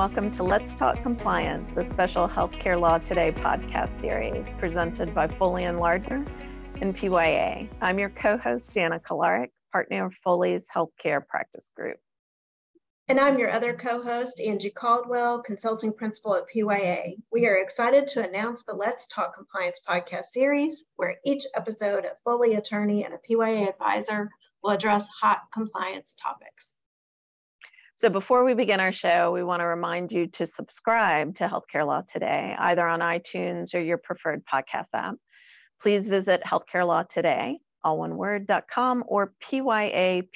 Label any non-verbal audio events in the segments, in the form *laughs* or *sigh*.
welcome to Let's Talk Compliance, a special Healthcare Law Today podcast series presented by Foley and Lardner and PYA. I'm your co host, Jana Kolarik, partner of Foley's Healthcare Practice Group. And I'm your other co host, Angie Caldwell, consulting principal at PYA. We are excited to announce the Let's Talk Compliance podcast series, where each episode, a Foley attorney and a PYA advisor will address hot compliance topics. So before we begin our show, we want to remind you to subscribe to Healthcare Law Today, either on iTunes or your preferred podcast app. Please visit Healthcare Law Today, all one word.com or pyapc.com.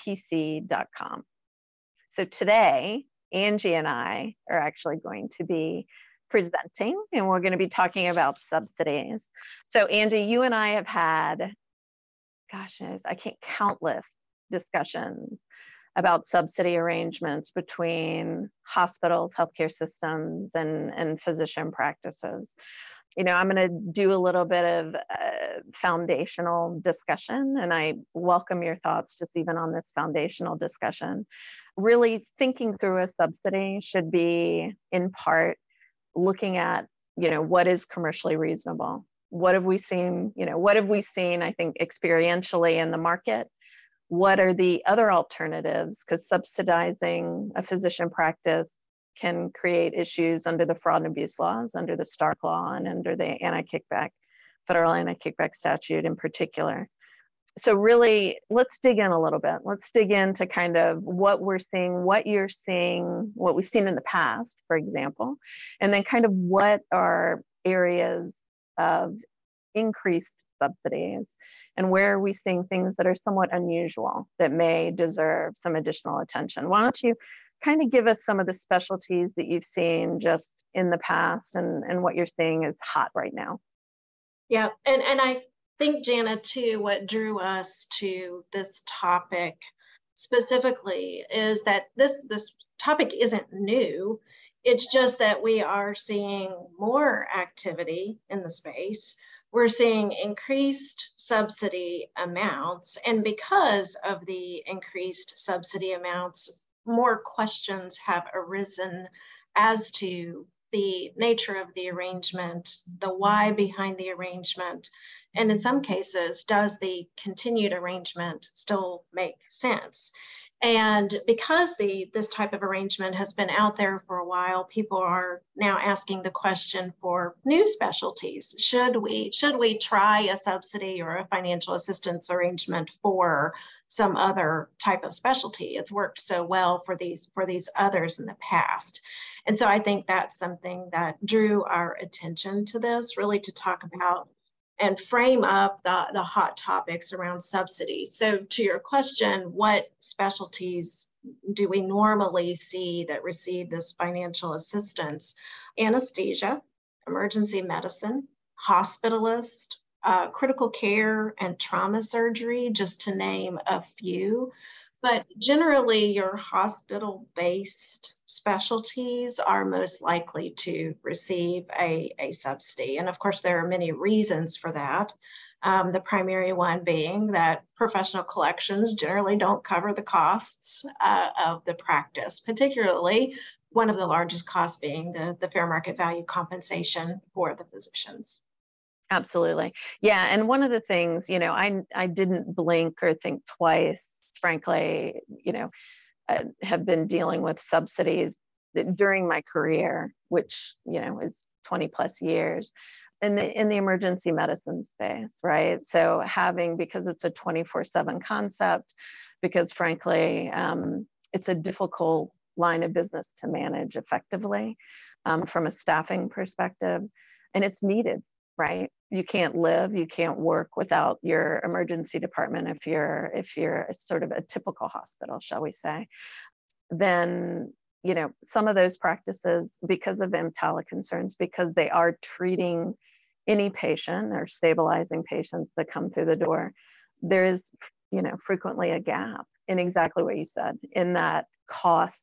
So today, Angie and I are actually going to be presenting and we're going to be talking about subsidies. So Angie, you and I have had, gosh, I can't countless discussions about subsidy arrangements between hospitals, healthcare systems, and, and physician practices. You know, I'm going to do a little bit of uh, foundational discussion, and I welcome your thoughts just even on this foundational discussion. Really thinking through a subsidy should be in part looking at, you know, what is commercially reasonable? What have we seen, you know, what have we seen, I think, experientially in the market? What are the other alternatives? Because subsidizing a physician practice can create issues under the fraud and abuse laws, under the Stark law, and under the anti kickback, federal anti kickback statute in particular. So, really, let's dig in a little bit. Let's dig into kind of what we're seeing, what you're seeing, what we've seen in the past, for example, and then kind of what are areas of increased subsidies and where are we seeing things that are somewhat unusual that may deserve some additional attention. Why don't you kind of give us some of the specialties that you've seen just in the past and, and what you're seeing is hot right now? Yeah and, and i think jana too what drew us to this topic specifically is that this this topic isn't new. It's just that we are seeing more activity in the space we're seeing increased subsidy amounts. And because of the increased subsidy amounts, more questions have arisen as to the nature of the arrangement, the why behind the arrangement, and in some cases, does the continued arrangement still make sense? And because the this type of arrangement has been out there for a while, people are now asking the question for new specialties. Should we should we try a subsidy or a financial assistance arrangement for some other type of specialty? It's worked so well for these for these others in the past. And so I think that's something that drew our attention to this, really to talk about and frame up the, the hot topics around subsidies. So, to your question, what specialties do we normally see that receive this financial assistance? Anesthesia, emergency medicine, hospitalist, uh, critical care, and trauma surgery, just to name a few. But generally, your hospital based specialties are most likely to receive a, a subsidy. And of course, there are many reasons for that. Um, the primary one being that professional collections generally don't cover the costs uh, of the practice, particularly one of the largest costs being the, the fair market value compensation for the physicians. Absolutely. Yeah. And one of the things, you know, I, I didn't blink or think twice frankly, you know, uh, have been dealing with subsidies during my career, which, you know, is 20 plus years in the in the emergency medicine space, right? So having because it's a 24/7 concept, because frankly, um, it's a difficult line of business to manage effectively um, from a staffing perspective, and it's needed, right? You can't live you can't work without your emergency department if you're if you're sort of a typical hospital shall we say. Then you know some of those practices because of EMTALA concerns because they are treating any patient or stabilizing patients that come through the door there is you know frequently a gap in exactly what you said in that cost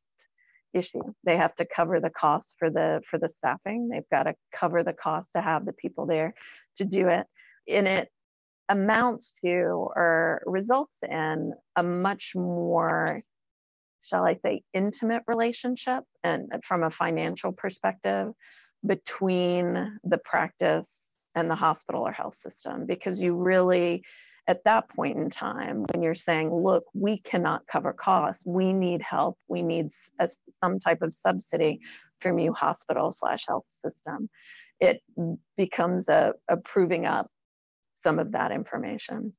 issue. They have to cover the cost for the for the staffing. They've got to cover the cost to have the people there to do it. And it amounts to or results in a much more shall I say, intimate relationship and from a financial perspective between the practice and the hospital or health system because you really at that point in time when you're saying look we cannot cover costs. We need help. We need a, some type of subsidy from you hospital slash health system it becomes a, a proving up some of that information.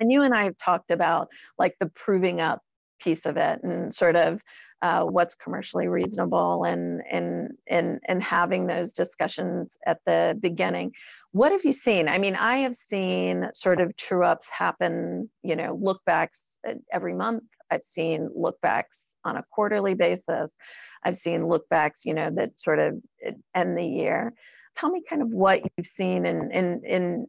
And you and i have talked about like the proving up piece of it and sort of uh, what's commercially reasonable and and and and having those discussions at the beginning. What have you seen? I mean i have seen sort of true ups happen you know look backs uh, every month. I've seen look backs on a quarterly basis. I've seen look backs you know that sort of uh, end the year. Tell me kind of what you've seen and in in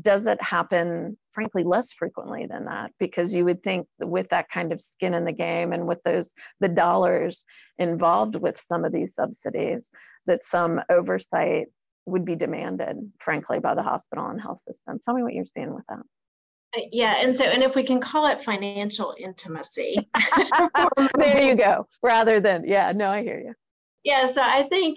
does it happen frankly less frequently than that because you would think with that kind of skin in the game and with those the dollars involved with some of these subsidies that some oversight would be demanded frankly by the hospital and health system. Tell me what you're seeing with that. Uh, yeah and so and if we can call it financial intimacy. *laughs* *laughs* There you go rather than yeah no i hear you. Yeah so i think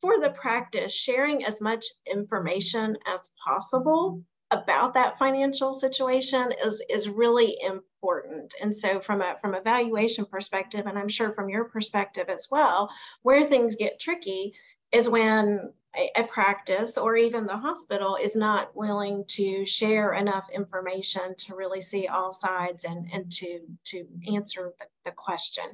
for the practice, sharing as much information as possible about that financial situation is is really important and so from a from a valuation perspective and i'm sure from your perspective as well where things get tricky is when a, a, practice or even the hospital is not willing to share enough information to really see all sides and, and to, to answer the, the question.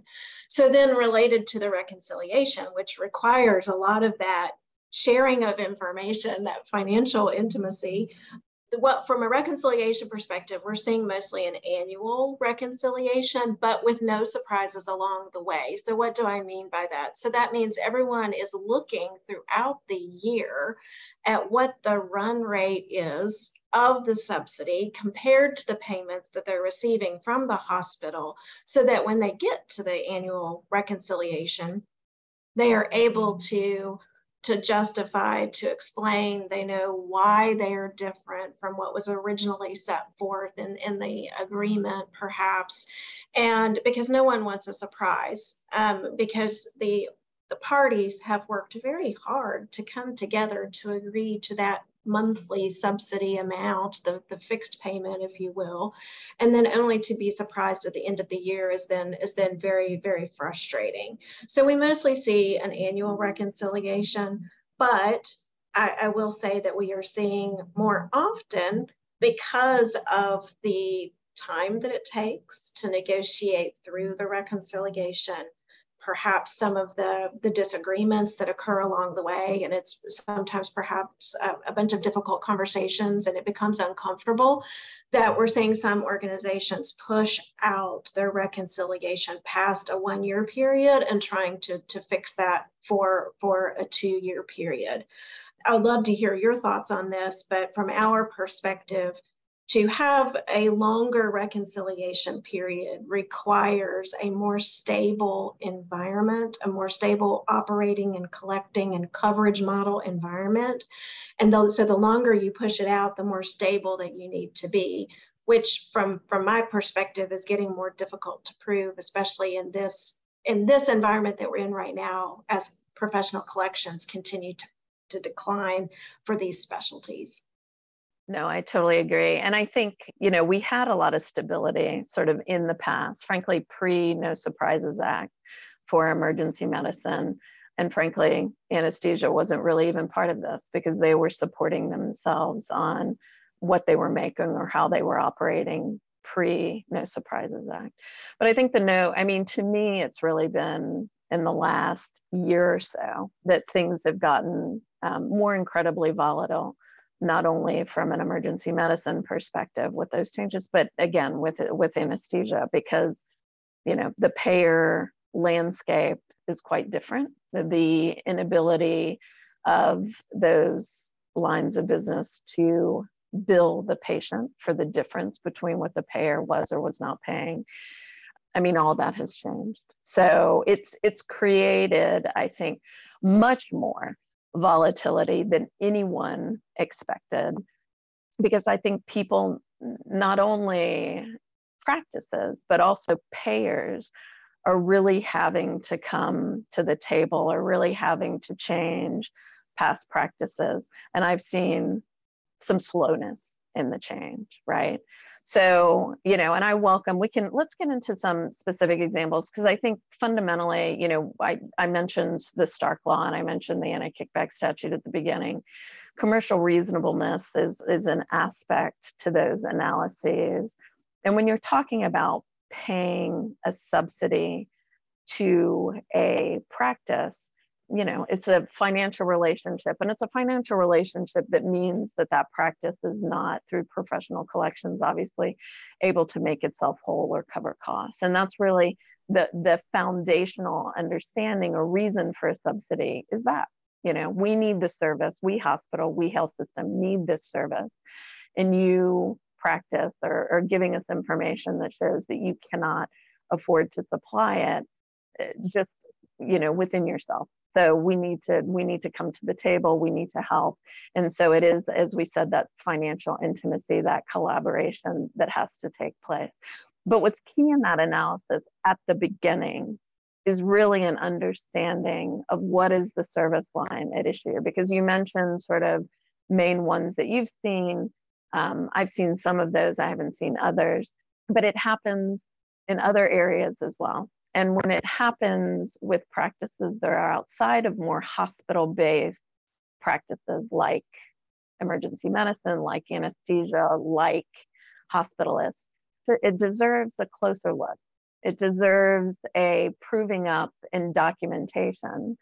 So then related to the reconciliation, which requires a lot of that sharing of information, that financial intimacy, what from a reconciliation perspective, we're seeing mostly an annual reconciliation, but with no surprises along the way. So what do I mean by that? So that means everyone is looking throughout the year at what the run rate is of the subsidy compared to the payments that they're receiving from the hospital so that when they get to the annual reconciliation, they are able to to justify, to explain. They know why they are different from what was originally set forth in, in the agreement, perhaps. And because no one wants a surprise, um, because the the parties have worked very hard to come together to agree to that monthly subsidy amount, the, the fixed payment, if you will, and then only to be surprised at the end of the year is then is then very, very frustrating. So we mostly see an annual reconciliation, but I, I will say that we are seeing more often because of the time that it takes to negotiate through the reconciliation perhaps some of the, the disagreements that occur along the way. And it's sometimes perhaps a, a, bunch of difficult conversations and it becomes uncomfortable that we're seeing some organizations push out their reconciliation past a one year period and trying to, to fix that for, for a two year period. I would love to hear your thoughts on this, but from our perspective, to have a longer reconciliation period requires a more stable environment, a more stable operating and collecting and coverage model environment. And so the longer you push it out, the more stable that you need to be, which from, from my perspective is getting more difficult to prove, especially in this, in this environment that we're in right now as professional collections continue to, to decline for these specialties. No, I totally agree. And I think, you know, we had a lot of stability sort of in the past, frankly, pre No Surprises Act for emergency medicine. And frankly, anesthesia wasn't really even part of this because they were supporting themselves on what they were making or how they were operating pre No Surprises Act. But I think the no, I mean, to me, it's really been in the last year or so that things have gotten um, more incredibly volatile not only from an emergency medicine perspective with those changes, but again with with anesthesia because you know the payer landscape is quite different. The inability of those lines of business to bill the patient for the difference between what the payer was or was not paying. I mean, all that has changed. So it's it's created, I think, much more volatility than anyone expected because I think people, not only practices, but also payers, are really having to come to the table or really having to change past practices. And I've seen some slowness in the change, right? So, you know, and I welcome, we can, let's get into some specific examples because I think fundamentally, you know, I, I mentioned the Stark Law and I mentioned the anti kickback statute at the beginning. Commercial reasonableness is, is an aspect to those analyses. And when you're talking about paying a subsidy to a practice, you know it's a financial relationship and it's a financial relationship that means that that practice is not through professional collections obviously able to make itself whole or cover costs. And that's really the the foundational understanding or reason for a subsidy is that you know we need the service we hospital we health system need this service. And you practice or, or giving us information that shows that you cannot afford to supply it eh, just you know within yourself so we need to we need to come to the table. We need to help. And so it is as we said that financial intimacy that collaboration that has to take place. But what's key in that analysis at the beginning is really an understanding of what is the service line at issue. Because you mentioned sort of main ones that you've seen. Um, i've seen some of those. I haven't seen others. But it happens in other areas as well and when it happens with practices that are outside of more hospital based practices like emergency medicine, like anesthesia, like hospitalists, it deserves a closer look. It deserves a proving up and documentation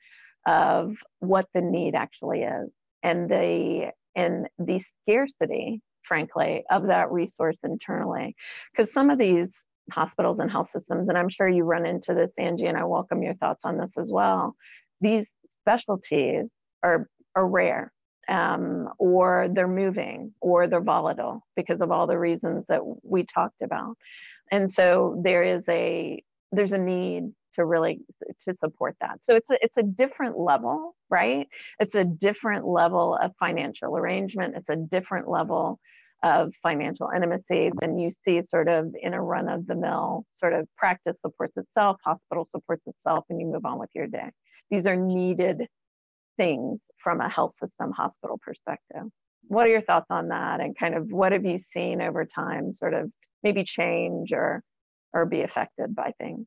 of what the need actually is and the and the scarcity frankly of that resource internally because some of these hospitals and health systems, and I'm sure you run into this, Angie, and I welcome your thoughts on this as well. These specialties are, are rare, um, or they're moving, or they're volatile because of all the reasons that we talked about. And so there is a there's a need to really to support that. So it's a, it's a different level, right? It's a different level of financial arrangement. It's a different level of financial intimacy than you see sort of in a run of the mill sort of practice supports itself, hospital supports itself, and you move on with your day. These are needed things from a health system hospital perspective. What are your thoughts on that? And kind of what have you seen over time sort of maybe change or or be affected by things?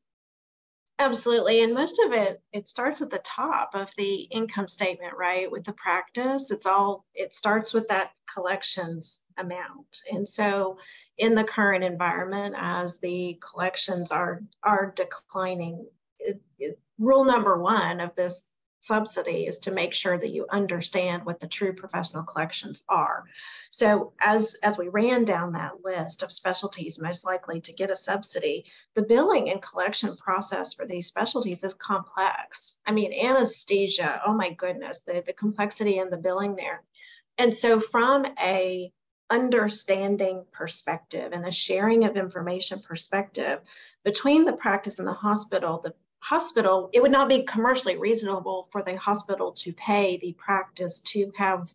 Absolutely. And most of it, it starts at the top of the income statement, right? With the practice, it's all, it starts with that collections amount. And so in the current environment, as the collections are, are declining, it, it, rule number one of this subsidy is to make sure that you understand what the true professional collections are. So as, as we ran down that list of specialties most likely to get a subsidy, the billing and collection process for these specialties is complex. I mean, anesthesia, oh my goodness, the, the complexity in the billing there. And so from a understanding perspective and a sharing of information perspective between the practice and the hospital, the hospital, it would not be commercially reasonable for the hospital to pay the practice to have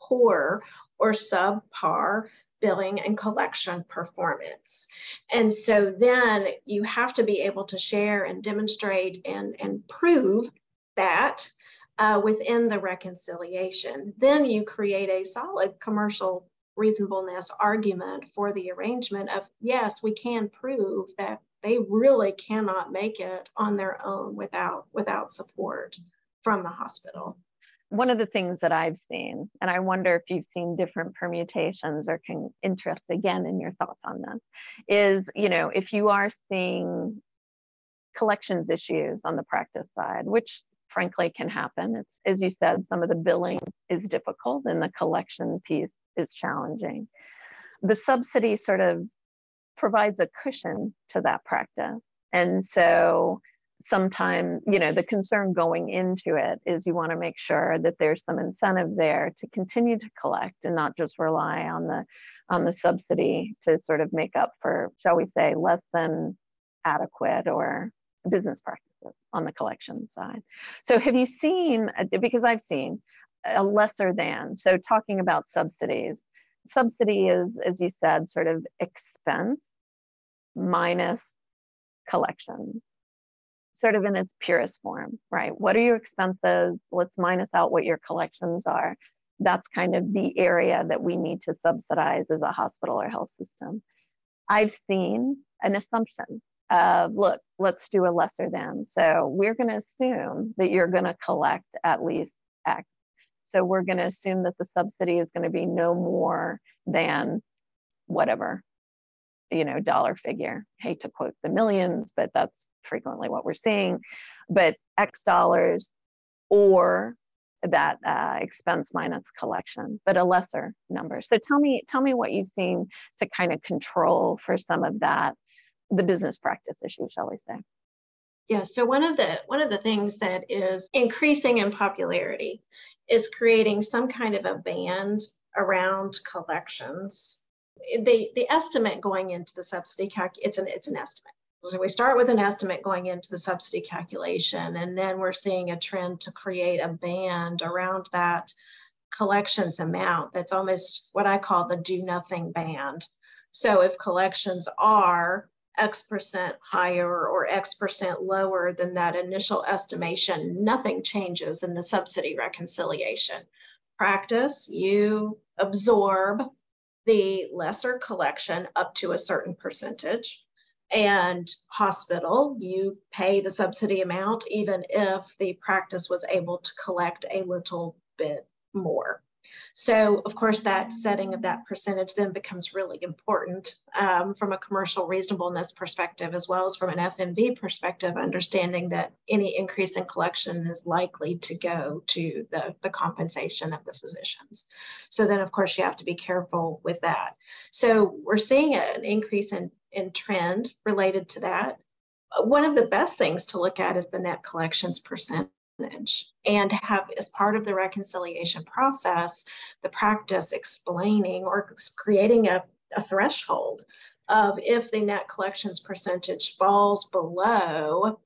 poor or subpar billing and collection performance. And so then you have to be able to share and demonstrate and, and prove that uh, within the reconciliation. Then you create a solid commercial reasonableness argument for the arrangement of yes, we can prove that they really cannot make it on their own without without support from the hospital one of the things that I've seen, and I wonder if you've seen different permutations or can interest again in your thoughts on this, is you know if you are seeing collections issues on the practice side, which frankly can happen. It's as you said, some of the billing is difficult and the collection piece is challenging. The subsidy sort of provides a cushion to that practice. And so sometimes, you know, the concern going into it is you want to make sure that there's some incentive there to continue to collect and not just rely on the on the subsidy to sort of make up for, shall we say, less than adequate or business practices on the collection side. So have you seen, because I've seen a lesser than, so talking about subsidies, subsidy is, as you said, sort of expense minus collections. sort of in its purest form, right? What are your expenses? Let's minus out what your collections are. That's kind of the area that we need to subsidize as a hospital or health system. I've seen an assumption of, look, let's do a lesser than. So we're going to assume that you're going to collect at least X. So we're going to assume that the subsidy is going to be no more than whatever, you know, dollar figure. hate to quote the millions, but that's frequently what we're seeing. But X dollars or that uh, expense minus collection, but a lesser number. So tell me, tell me what you've seen to kind of control for some of that, the business practice issue, shall we say? Yeah. So one of the one of the things that is increasing in popularity is creating some kind of a band around collections. The the estimate going into the subsidy calc it's an it's an estimate. So we start with an estimate going into the subsidy calculation, and then we're seeing a trend to create a band around that collections amount. That's almost what I call the do nothing band. So if collections are X percent higher or X percent lower than that initial estimation, nothing changes in the subsidy reconciliation. Practice, you absorb the lesser collection up to a certain percentage. And hospital, you pay the subsidy amount even if the practice was able to collect a little bit more. So, of course, that setting of that percentage then becomes really important um, from a commercial reasonableness perspective, as well as from an FMV perspective, understanding that any increase in collection is likely to go to the, the compensation of the physicians. So, then, of course, you have to be careful with that. So, we're seeing an increase in, in trend related to that. One of the best things to look at is the net collections percent and have as part of the reconciliation process the practice explaining or creating a, a threshold of if the net collections percentage falls below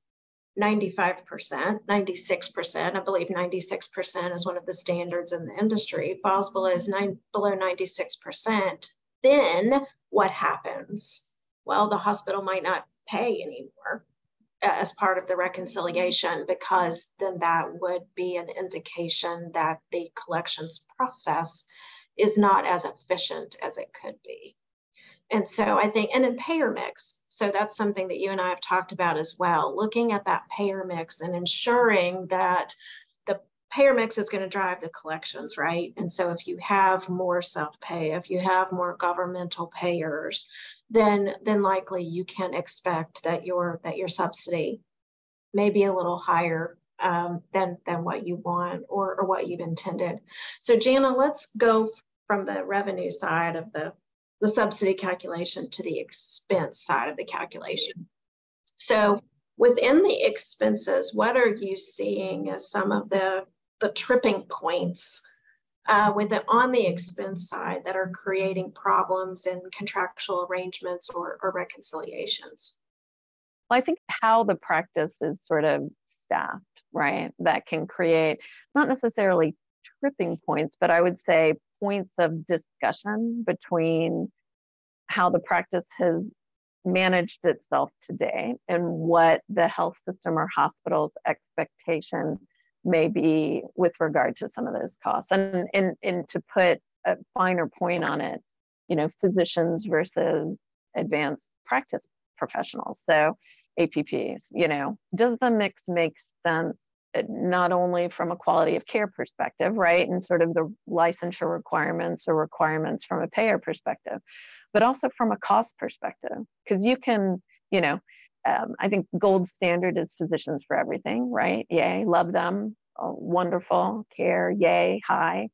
95%, 96%, I believe 96% is one of the standards in the industry, falls below, nine, below 96%, then what happens? Well, the hospital might not pay anymore as part of the reconciliation because then that would be an indication that the collections process is not as efficient as it could be. And so I think, and then payer mix. So that's something that you and I have talked about as well, looking at that payer mix and ensuring that the payer mix is going to drive the collections, right? And so if you have more self pay, if you have more governmental payers, then then likely you can expect that your that your subsidy may be a little higher um, than than what you want or or what you've intended. So Jana, let's go from the revenue side of the the subsidy calculation to the expense side of the calculation. So within the expenses, what are you seeing as some of the the tripping points uh, with it on the expense side that are creating problems in contractual arrangements or, or reconciliations? Well, I think how the practice is sort of staffed, right, that can create not necessarily tripping points, but I would say points of discussion between how the practice has managed itself today and what the health system or hospital's expectation maybe with regard to some of those costs. And, and, and to put a finer point on it, you know, physicians versus advanced practice professionals. So APPs, you know, does the mix make sense uh, not only from a quality of care perspective, right, and sort of the licensure requirements or requirements from a payer perspective, but also from a cost perspective, because you can, you know, um, I think gold standard is physicians for everything, right? Yay, love them, oh, wonderful care, yay, high.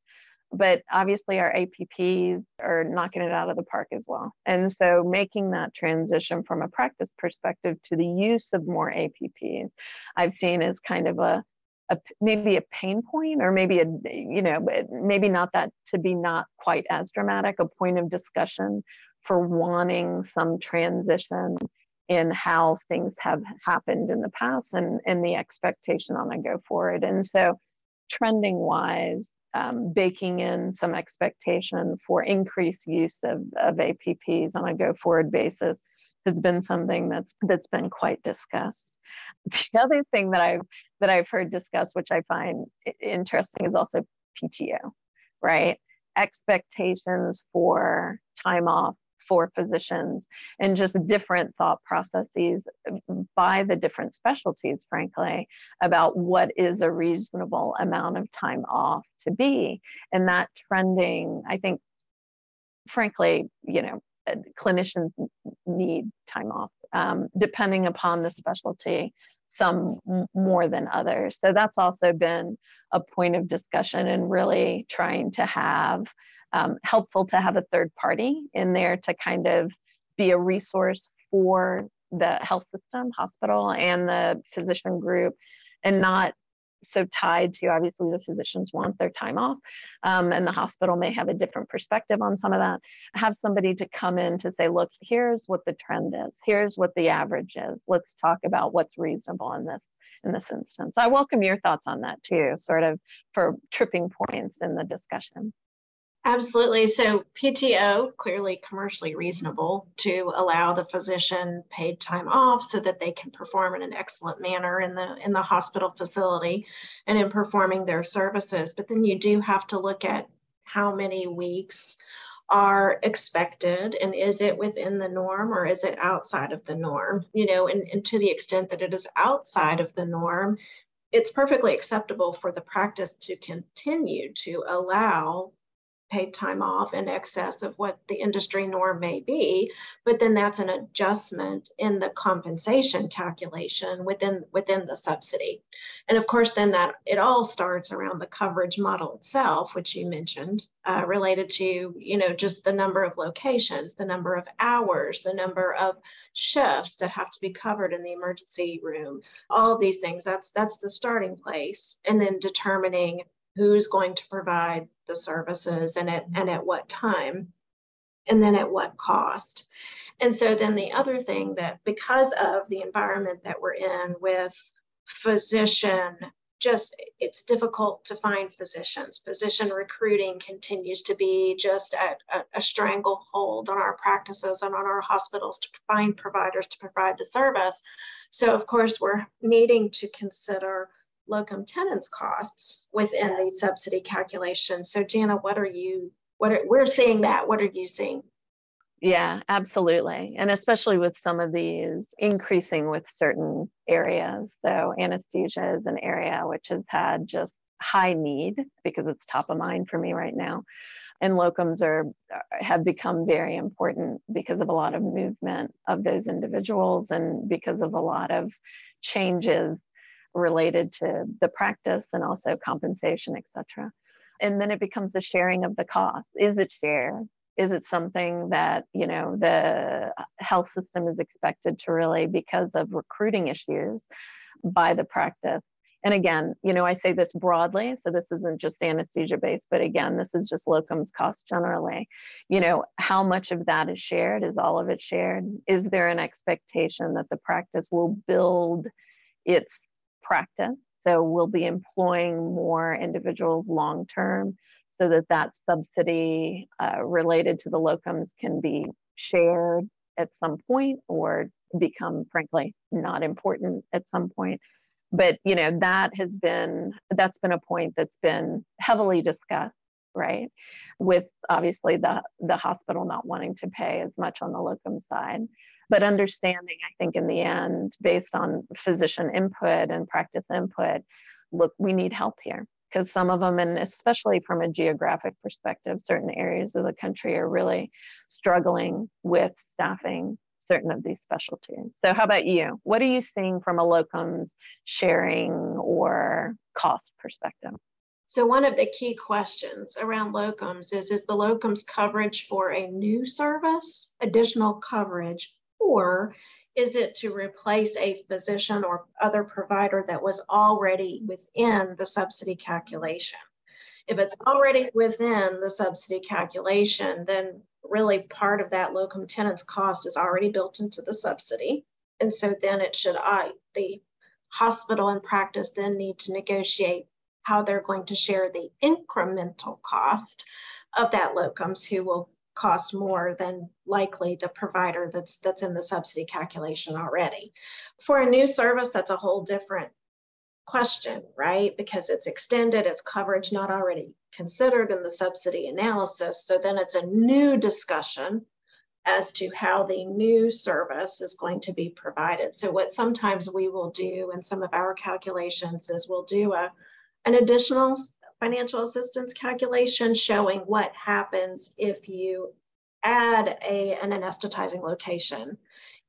But obviously, our APPs are knocking it out of the park as well. And so, making that transition from a practice perspective to the use of more APPs, I've seen as kind of a, a maybe a pain point, or maybe a you know, maybe not that to be not quite as dramatic, a point of discussion for wanting some transition in how things have happened in the past and, and the expectation on a go forward. And so, trending wise, um, baking in some expectation for increased use of, of APPs on a go forward basis has been something that's that's been quite discussed. *laughs* The other thing that I've that I've heard discussed, which I find interesting, is also PTO, right? Expectations for time off for physicians and just different thought processes by the different specialties, frankly, about what is a reasonable amount of time off to be. And that trending, I think, frankly, you know, clinicians need time off um, depending upon the specialty some more than others so that's also been a point of discussion and really trying to have um, helpful to have a third party in there to kind of be a resource for the health system hospital and the physician group and not so tied to obviously the physicians want their time off um, and the hospital may have a different perspective on some of that. Have somebody to come in to say look here's what the trend is. Here's what the average is. Let's talk about what's reasonable in this in this instance. I welcome your thoughts on that too sort of for tripping points in the discussion Absolutely. So PTO clearly commercially reasonable to allow the physician paid time off so that they can perform in an excellent manner in the in the hospital facility and in performing their services. But then you do have to look at how many weeks are expected and is it within the norm or is it outside of the norm? You know, and, and to the extent that it is outside of the norm, it's perfectly acceptable for the practice to continue to allow paid time off in excess of what the industry norm may be but then that's an adjustment in the compensation calculation within within the subsidy. And of course then that it all starts around the coverage model itself which you mentioned uh, related to you know just the number of locations the number of hours the number of shifts that have to be covered in the emergency room. All of these things that's that's the starting place. And then determining who's going to provide the services and at, and at what time, and then at what cost. And so then the other thing that because of the environment that we're in with physician just it's difficult to find physicians. Physician recruiting continues to be just at a, a stranglehold on our practices and on our hospitals to find providers to provide the service. So of course we're needing to consider locum tenens costs within the subsidy calculation. So Jana, what are you, what are, we're seeing that, what are you seeing? Yeah, absolutely. And especially with some of these increasing with certain areas. So anesthesia is an area which has had just high need because it's top of mind for me right now. And locums are uh, have become very important because of a lot of movement of those individuals and because of a lot of changes related to the practice and also compensation, et cetera. And then it becomes the sharing of the cost. Is it shared? Is it something that, you know, the health system is expected to really, because of recruiting issues by the practice? And again, you know, I say this broadly, so this isn't just anesthesia based, but again, this is just locums cost generally. You know, how much of that is shared? Is all of it shared? Is there an expectation that the practice will build its practice. So we'll be employing more individuals long term so that that subsidy uh, related to the locums can be shared at some point or become frankly not important at some point. But you know that has been that's been a point that's been heavily discussed right? With obviously the the hospital not wanting to pay as much on the locum side but understanding i think in the end based on physician input and practice input look we need help here. Because some of them and especially from a geographic perspective certain areas of the country are really struggling with staffing certain of these specialties. So how about you? What are you seeing from a locums sharing or cost perspective? So one of the key questions around locums is, is the locums coverage for a new service, additional coverage, or is it to replace a physician or other provider that was already within the subsidy calculation? If it's already within the subsidy calculation, then really part of that locum tenens cost is already built into the subsidy. And so then it should, I, the hospital and practice then need to negotiate how they're going to share the incremental cost of that locums who will cost more than likely the provider that's that's in the subsidy calculation already. For a new service, that's a whole different question, right? Because it's extended, it's coverage not already considered in the subsidy analysis. So then it's a new discussion as to how the new service is going to be provided. So what sometimes we will do in some of our calculations is we'll do a, an additional financial assistance calculation showing what happens if you add a, an anesthetizing location,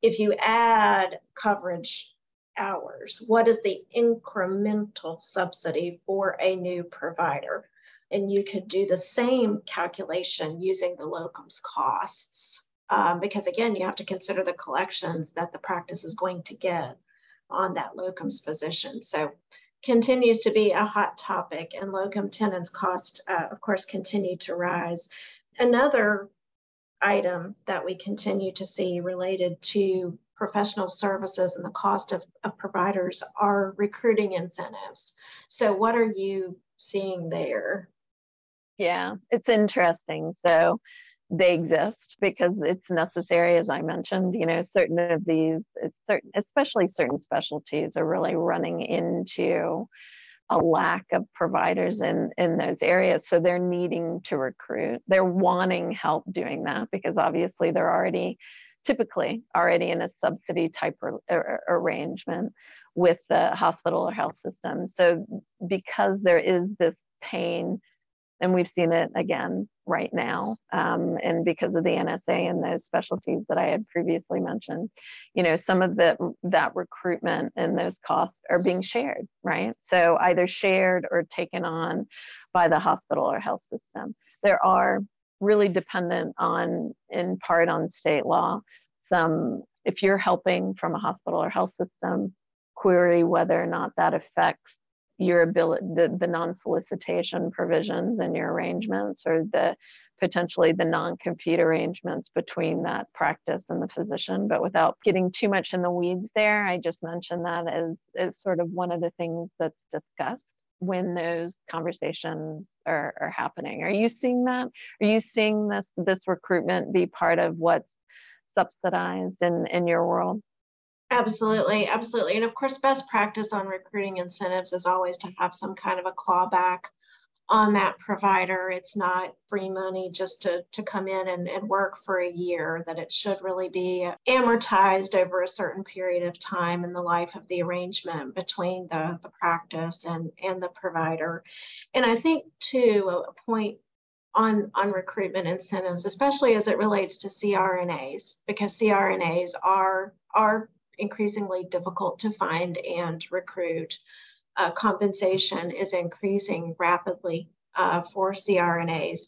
if you add coverage hours, what is the incremental subsidy for a new provider? And you could do the same calculation using the locums costs um, because again, you have to consider the collections that the practice is going to get on that locums physician. So continues to be a hot topic and locum tenens cost, uh, of course, continue to rise. Another item that we continue to see related to professional services and the cost of, of providers are recruiting incentives. So what are you seeing there? Yeah, it's interesting. So they exist because it's necessary, as I mentioned. You know, certain of these, certain, especially certain specialties, are really running into a lack of providers in in those areas so they're needing to recruit they're wanting help doing that because obviously they're already typically already in a subsidy type arrangement with the hospital or health system so because there is this pain and we've seen it again right now um, and because of the nsa and those specialties that i had previously mentioned you know some of the that recruitment and those costs are being shared right? So either shared or taken on by the hospital or health system. There are really dependent on in part on state law some if you're helping from a hospital or health system query whether or not that affects your ability the, the non-solicitation provisions in your arrangements or the potentially the non-compete arrangements between that practice and the physician but without getting too much in the weeds there i just mentioned that as, as sort of one of the things that's discussed when those conversations are, are happening. Are you seeing that? Are you seeing this this recruitment be part of what's subsidized in in your world Absolutely, absolutely. And of course, best practice on recruiting incentives is always to have some kind of a clawback on that provider. It's not free money just to, to come in and, and work for a year, that it should really be amortized over a certain period of time in the life of the arrangement between the, the practice and, and the provider. And I think, too, a point on, on recruitment incentives, especially as it relates to CRNAs, because CRNAs are, are increasingly difficult to find and recruit. Uh, compensation is increasing rapidly uh, for CRNAs.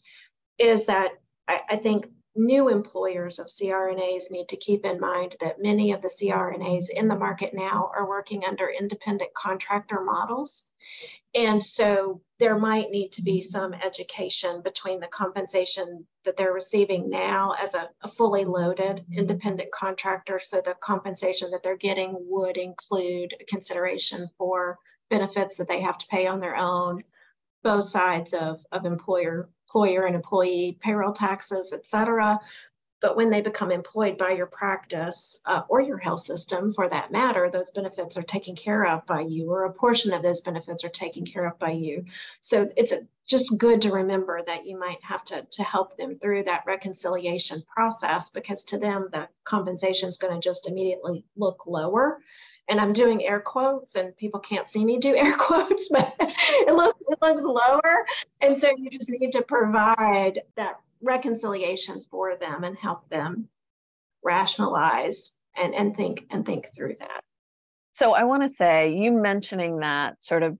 Is that I, I think new employers of CRNAs need to keep in mind that many of the CRNAs in the market now are working under independent contractor models. And so there might need to be some education between the compensation that they're receiving now as a, a, fully loaded independent contractor. So the compensation that they're getting would include consideration for benefits that they have to pay on their own, both sides of, of employer, employer and employee payroll taxes, et cetera, but when they become employed by your practice uh, or your health system for that matter, those benefits are taken care of by you, or a portion of those benefits are taken care of by you. So it's a, just good to remember that you might have to, to help them through that reconciliation process because to them, the compensation is going to just immediately look lower and I'm doing air quotes and people can't see me do air *laughs* quotes, but it looks it looks lower. And so you just need to provide that reconciliation for them and help them rationalize and, and think and think through that. So I want to say you mentioning that sort of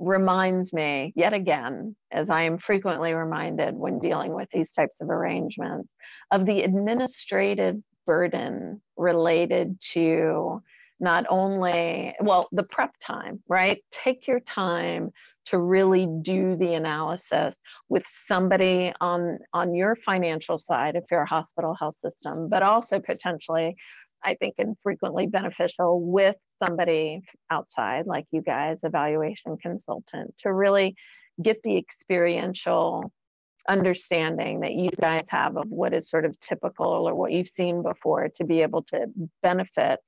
reminds me yet again, as I am frequently reminded when dealing with these types of arrangements, of the administrative burden related to not only, well, the prep time, right? Take your time to really do the analysis with somebody on, on your financial side, if you're a hospital health system, but also potentially, I think, and frequently beneficial with somebody outside, like you guys, evaluation consultant, to really get the experiential understanding that you guys have of what is sort of typical or what you've seen before to be able to benefit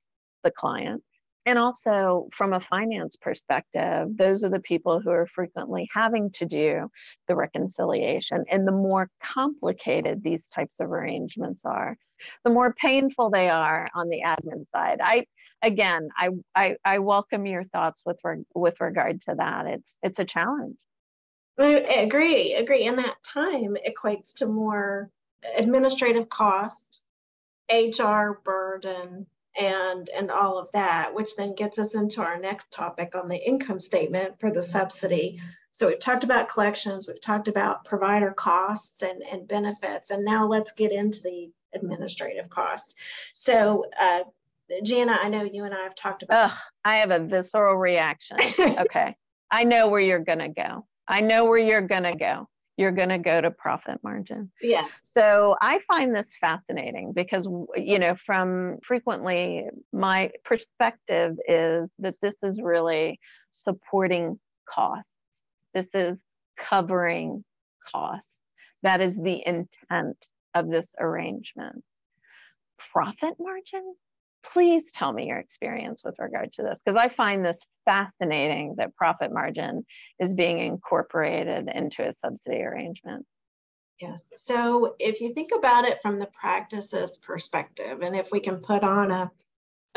the client. And also, from a finance perspective, those are the people who are frequently having to do the reconciliation. And the more complicated these types of arrangements are, the more painful they are on the admin side. I, again, I, I, I welcome your thoughts with, re- with regard to that. It's, it's a challenge. I agree, agree. And that time equates to more administrative cost, HR burden, and and all of that, which then gets us into our next topic on the income statement for the subsidy. So we've talked about collections, we've talked about provider costs and, and benefits, and now let's get into the administrative costs. So uh, Jana, I know you and I have talked about. Ugh, I have a visceral reaction. *laughs* okay, I know where you're gonna go. I know where you're going to go. You're going to go to profit margin. Yes. So I find this fascinating because, you know, from frequently my perspective is that this is really supporting costs. This is covering costs. That is the intent of this arrangement. Profit margin? Please tell me your experience with regard to this because I find this fascinating that profit margin is being incorporated into a subsidy arrangement. Yes. So if you think about it from the practices perspective, and if we can put on a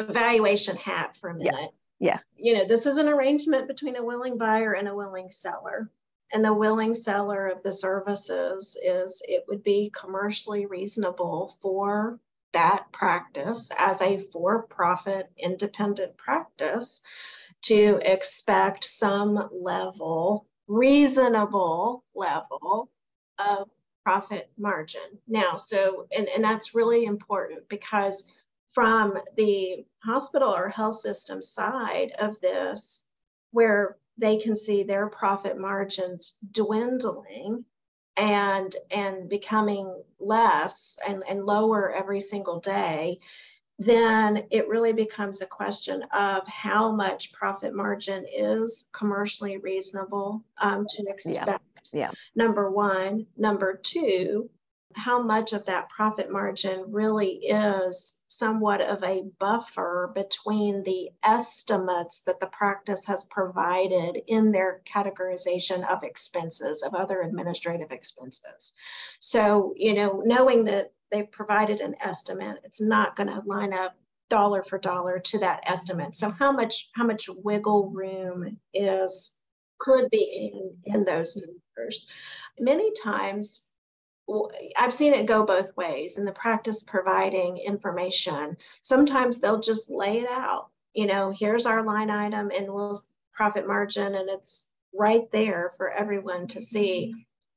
valuation hat for a minute. Yes. yes. You know, this is an arrangement between a willing buyer and a willing seller. And the willing seller of the services is it would be commercially reasonable for that practice as a for profit independent practice to expect some level, reasonable level of profit margin. Now, so, and, and that's really important because from the hospital or health system side of this, where they can see their profit margins dwindling and and becoming less and, and lower every single day then it really becomes a question of how much profit margin is commercially reasonable um, to expect. Yeah. yeah. Number one. Number two, how much of that profit margin really is somewhat of a buffer between the estimates that the practice has provided in their categorization of expenses, of other administrative expenses. So, you know, knowing that they've provided an estimate, it's not going to line up dollar for dollar to that estimate. So how much how much wiggle room is could be in in those numbers. Many times I've seen it go both ways in the practice providing information. Sometimes they'll just lay it out. You know, here's our line item and we'll profit margin, and it's right there for everyone to see.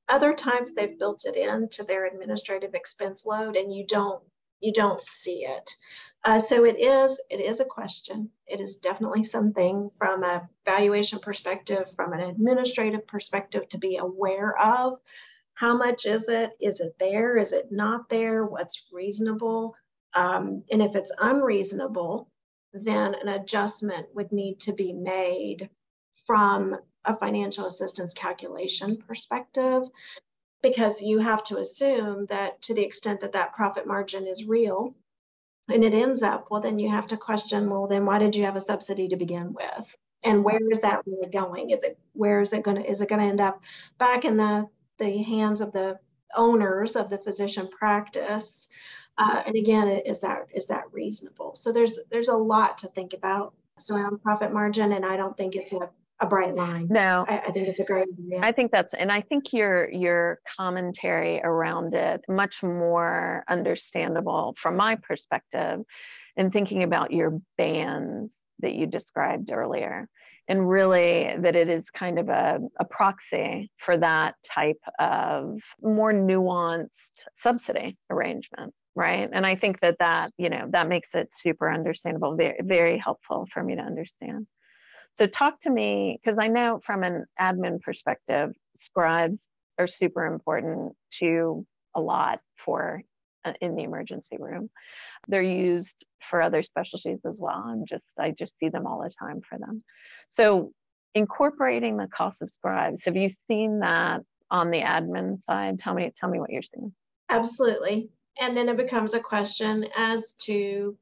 Other times they've built it into their administrative expense load and you don't you don't see it. Uh, so it is it is a question. It is definitely something from a valuation perspective, from an administrative perspective to be aware of. How much is it? Is it there? Is it not there? What's reasonable? Um, and if it's unreasonable, then an adjustment would need to be made from a financial assistance calculation perspective because you have to assume that to the extent that that profit margin is real and it ends up well then you have to question well then why did you have a subsidy to begin with and where is that really going is it where is it going to is it going to end up back in the the hands of the owners of the physician practice. Uh, and again, is that is that reasonable? So there's there's a lot to think about surround profit margin, and I don't think it's a, a bright line. No, I, I think it's a great idea. I think that's, and I think your your commentary around it much more understandable from my perspective, in thinking about your bands that you described earlier and really that it is kind of a, a proxy for that type of more nuanced subsidy arrangement right and i think that that you know that makes it super understandable very very helpful for me to understand so talk to me because i know from an admin perspective scribes are super important to a lot for uh, in the emergency room. They're used for other specialties as well. I'm just I just see them all the time for them. So incorporating the cost of scribes, have you seen that on the admin side? Tell me, tell me what you're seeing. Absolutely. And then it becomes a question as to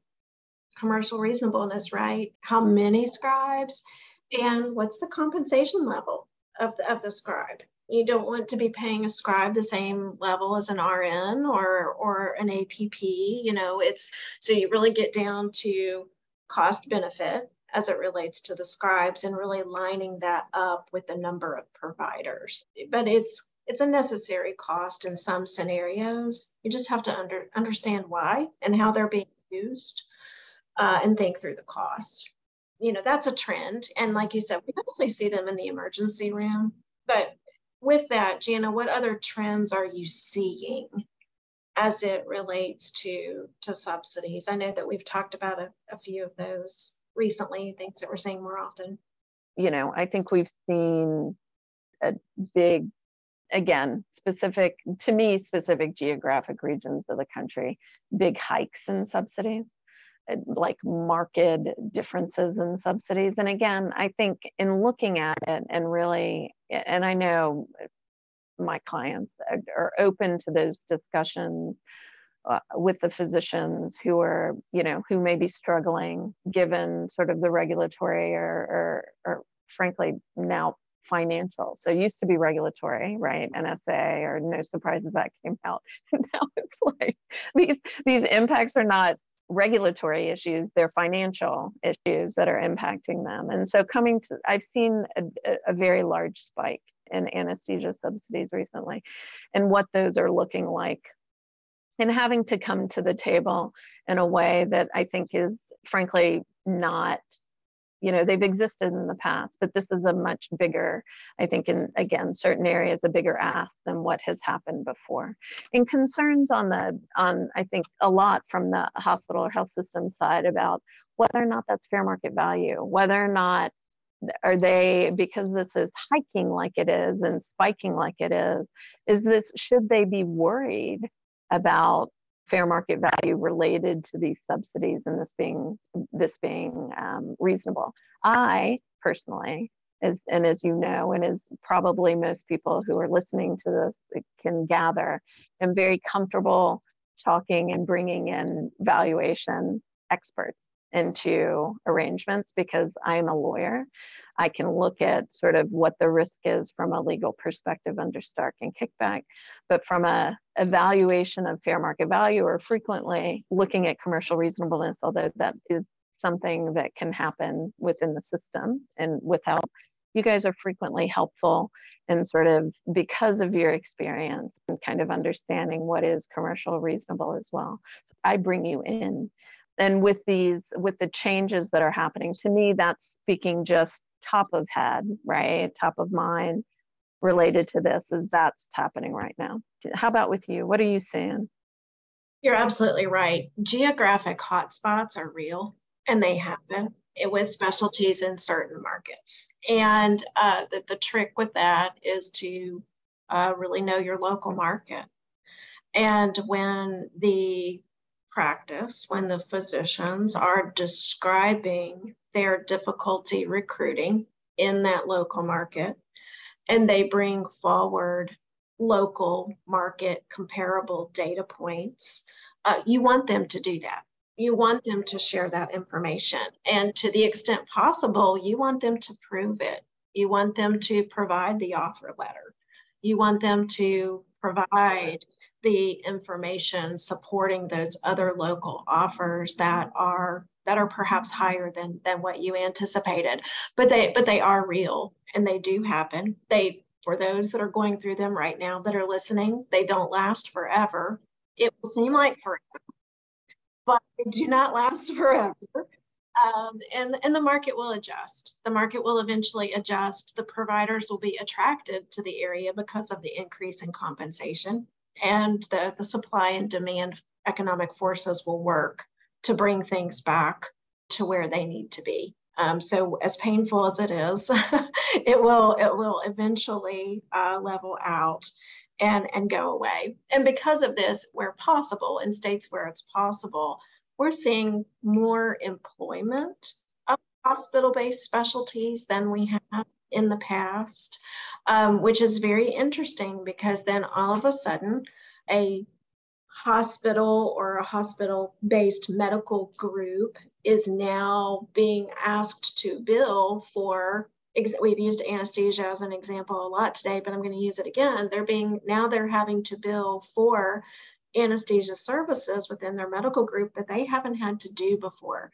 commercial reasonableness, right? How many scribes and what's the compensation level of the, of the scribe? You don't want to be paying a scribe the same level as an RN or or an APP. You know, it's so you really get down to cost benefit as it relates to the scribes and really lining that up with the number of providers. But it's it's a necessary cost in some scenarios. You just have to under, understand why and how they're being used uh, and think through the cost. You know, that's a trend. And like you said, we mostly see them in the emergency room. But with that, Jana, what other trends are you seeing as it relates to, to subsidies? I know that we've talked about a, a few of those recently, things that we're seeing more often. You know, I think we've seen a big again, specific to me, specific geographic regions of the country, big hikes in subsidies, like market differences in subsidies. And again, I think in looking at it and really, and I know my clients are open to those discussions uh, with the physicians who are, you know, who may be struggling given sort of the regulatory or, or, or frankly now financial. So used to be regulatory, right? NSA or no surprises that came out. *laughs* now it's like these these impacts are not regulatory issues, they're financial issues that are impacting them. And so coming to I've seen a, a very large spike in anesthesia subsidies recently and what those are looking like and having to come to the table in a way that I think is frankly not you know they've existed in the past but this is a much bigger i think in again certain areas a bigger ask than what has happened before. And concerns on the on i think a lot from the hospital or health system side about whether or not that's fair market value whether or not are they because this is hiking like it is and spiking like it is is this should they be worried about fair market value related to these subsidies and this being this being um, reasonable. I personally, as and as you know, and as probably most people who are listening to this can gather, am very comfortable talking and bringing in valuation experts into arrangements because I'm a lawyer. I can look at sort of what the risk is from a legal perspective under Stark and kickback, but from a valuation of fair market value or frequently looking at commercial reasonableness, although that is something that can happen within the system and without you guys are frequently helpful in sort of because of your experience and kind of understanding what is commercial reasonable as well. So I bring you in. And with these, with the changes that are happening, to me, that's speaking just top of head, right? Top of mind related to this is that's happening right now. How about with you? What are you seeing? You're absolutely right. Geographic hotspots are real and they happen with specialties in certain markets. And uh, the, the trick with that is to uh, really know your local market. And when the practice, when the physicians are describing their difficulty recruiting in that local market and they bring forward local market comparable data points, uh, you want them to do that. You want them to share that information. And to the extent possible, you want them to prove it. You want them to provide the offer letter. You want them to provide the information supporting those other local offers that are that are perhaps higher than than what you anticipated. But they but they are real and they do happen. They for those that are going through them right now that are listening they don't last forever. It will seem like forever but they do not last *laughs* forever. Um, and and the market will adjust. The market will eventually adjust. The providers will be attracted to the area because of the increase in compensation and the, the supply and demand economic forces will work to bring things back to where they need to be. Um, so as painful as it is, *laughs* it will it will eventually uh, level out and and go away. And because of this, where possible, in states where it's possible, we're seeing more employment of hospital-based specialties than we have in the past, um, which is very interesting because then all of a sudden, a hospital or a hospital based medical group is now being asked to bill for we've used anesthesia as an example a lot today but i'm going to use it again. They're being now they're having to bill for anesthesia services within their medical group that they haven't had to do before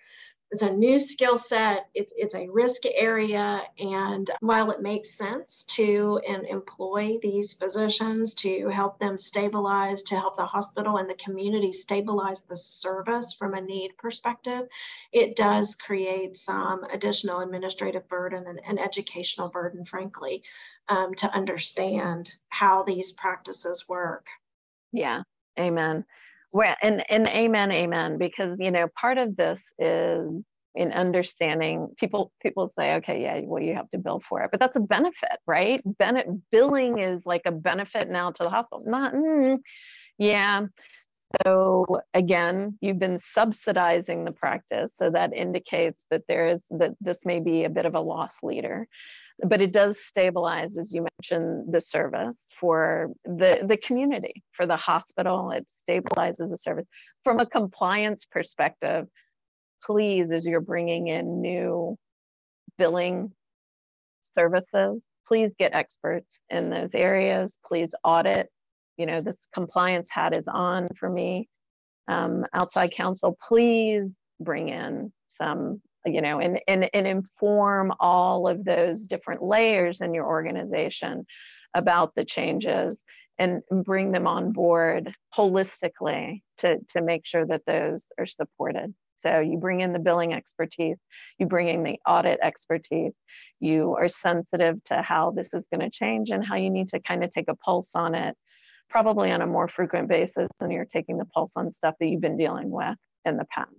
it's a new skill set it's, it's a risk area and while it makes sense to and employ these physicians to help them stabilize to help the hospital and the community stabilize the service from a need perspective it does create some additional administrative burden and, and educational burden frankly um, to understand how these practices work. Yeah. Amen well, and, and amen, amen, because, you know, part of this is in understanding people people say okay yeah well you have to bill for it but that's a benefit right? Bennett billing is like a benefit now to the hospital not mm, yeah. So again you've been subsidizing the practice so that indicates that there is that this may be a bit of a loss leader but it does stabilize, as you mentioned, the service for the, the community, for the hospital. It stabilizes the service. From a compliance perspective, please, as you're bringing in new billing services, please get experts in those areas. Please audit. You know, this compliance hat is on for me. Um, outside counsel, please bring in some you know, and, and, and inform all of those different layers in your organization about the changes and bring them on board holistically to, to make sure that those are supported. So you bring in the billing expertise, you bring in the audit expertise, you are sensitive to how this is going to change and how you need to kind of take a pulse on it, probably on a more frequent basis than you're taking the pulse on stuff that you've been dealing with in the past,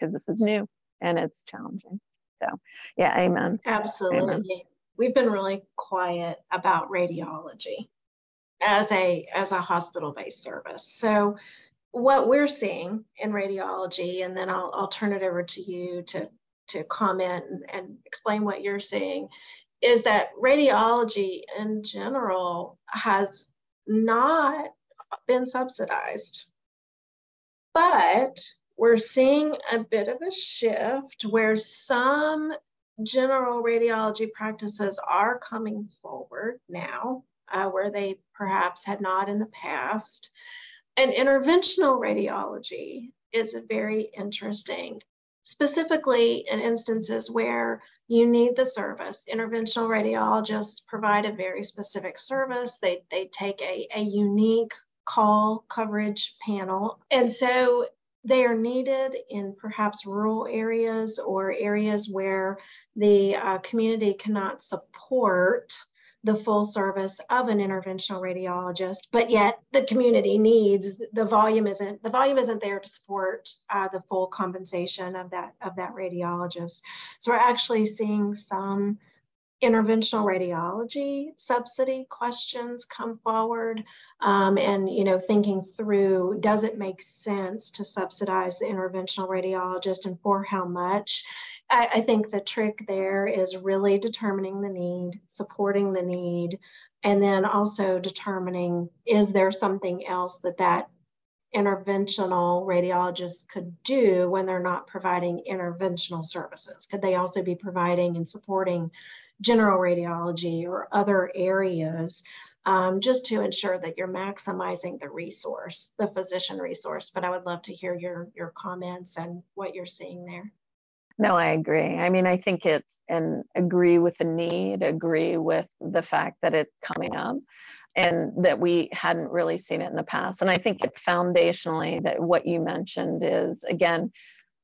because this is new and it's challenging. So, yeah, amen. Absolutely. Amen. We've been really quiet about radiology as a as a hospital-based service. So, what we're seeing in radiology, and then I'll I'll turn it over to you to to comment and, and explain what you're seeing, is that radiology in general has not been subsidized. But we're seeing a bit of a shift where some general radiology practices are coming forward now, uh, where they perhaps had not in the past. And interventional radiology is very interesting, specifically in instances where you need the service. Interventional radiologists provide a very specific service. They, they take a, a unique call coverage panel. And so they are needed in perhaps rural areas or areas where the uh, community cannot support the full service of an interventional radiologist, but yet the community needs the volume isn't the volume isn't there to support uh, the full compensation of that of that radiologist. So we're actually seeing some interventional radiology subsidy questions come forward um, and you know thinking through does it make sense to subsidize the interventional radiologist and for how much? I, I think the trick there is really determining the need supporting the need and then also determining is there something else that that interventional radiologists could do when they're not providing interventional services? Could they also be providing and supporting general radiology or other areas um, just to ensure that you're maximizing the resource, the physician resource. But I would love to hear your, your comments and what you're seeing there. No, I agree. I mean, I think it's and agree with the need, agree with the fact that it's coming up and that we hadn't really seen it in the past. And I think it foundationally that what you mentioned is again,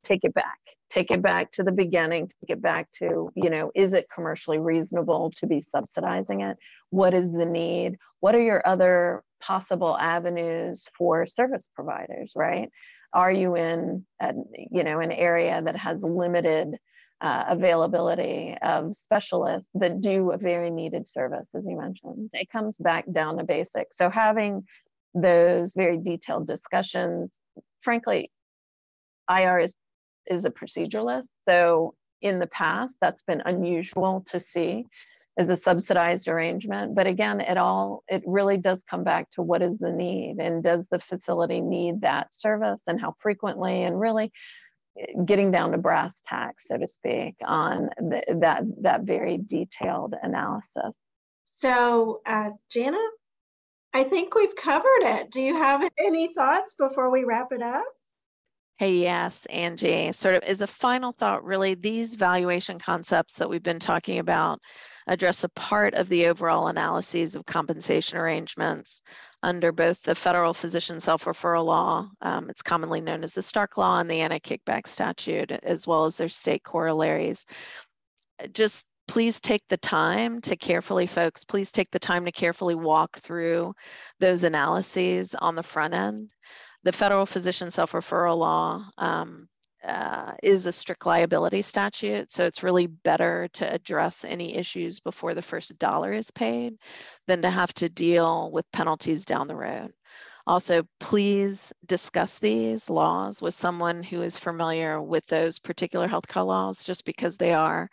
take it back take it back to the beginning take it back to you know is it commercially reasonable to be subsidizing it? What is the need? What are your other possible avenues for service providers right? Are you in a, you know an area that has limited uh, availability of specialists that do a very needed service as you mentioned? It comes back down to basics. So having those very detailed discussions frankly IR is is a proceduralist. So in the past, that's been unusual to see. as a subsidized arrangement. But again, it all it really does come back to what is the need and does the facility need that service and how frequently and really getting down to brass tacks, so to speak, on the, that that very detailed analysis. So, uh, Jana, I think we've covered it. Do you have any thoughts before we wrap it up? Hey, yes, Angie. Sort of as a final thought, really, these valuation concepts that we've been talking about address a part of the overall analyses of compensation arrangements under both the federal physician self-referral law, um, it's commonly known as the Stark Law and the anti-kickback statute, as well as their state corollaries. Just please take the time to carefully, folks, please take the time to carefully walk through those analyses on the front end. The federal physician self-referral law um, uh, is a strict liability statute. So it's really better to address any issues before the first dollar is paid than to have to deal with penalties down the road. Also, please discuss these laws with someone who is familiar with those particular healthcare laws, just because they are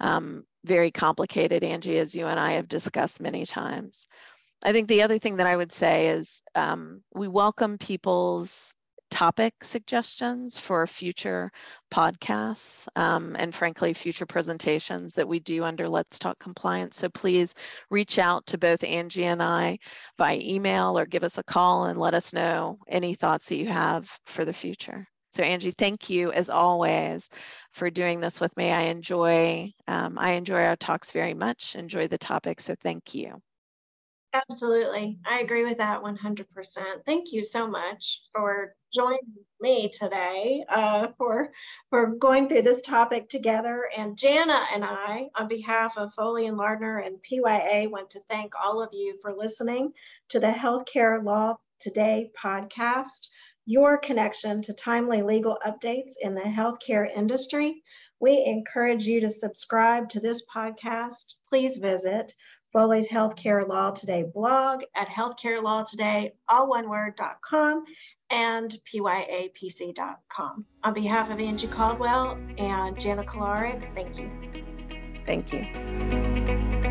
um, very complicated, Angie, as you and I have discussed many times. I think the other thing that I would say is um, we welcome people's topic suggestions for future podcasts um, and frankly future presentations that we do under Let's Talk Compliance. So please reach out to both Angie and I via email or give us a call and let us know any thoughts that you have for the future. So Angie, thank you as always for doing this with me. I enjoy um, I enjoy our talks very much. Enjoy the topic. So thank you. Absolutely. I agree with that 100%. Thank you so much for joining me today, uh, for, for going through this topic together. And Jana and I, on behalf of Foley and Lardner and PYA, want to thank all of you for listening to the Healthcare Law Today podcast, your connection to timely legal updates in the healthcare industry. We encourage you to subscribe to this podcast. Please visit Foley's Healthcare Law Today blog at healthcarelawtoday, all one and pyapc.com. On behalf of Angie Caldwell and Jana Kolarik, thank you. Thank you.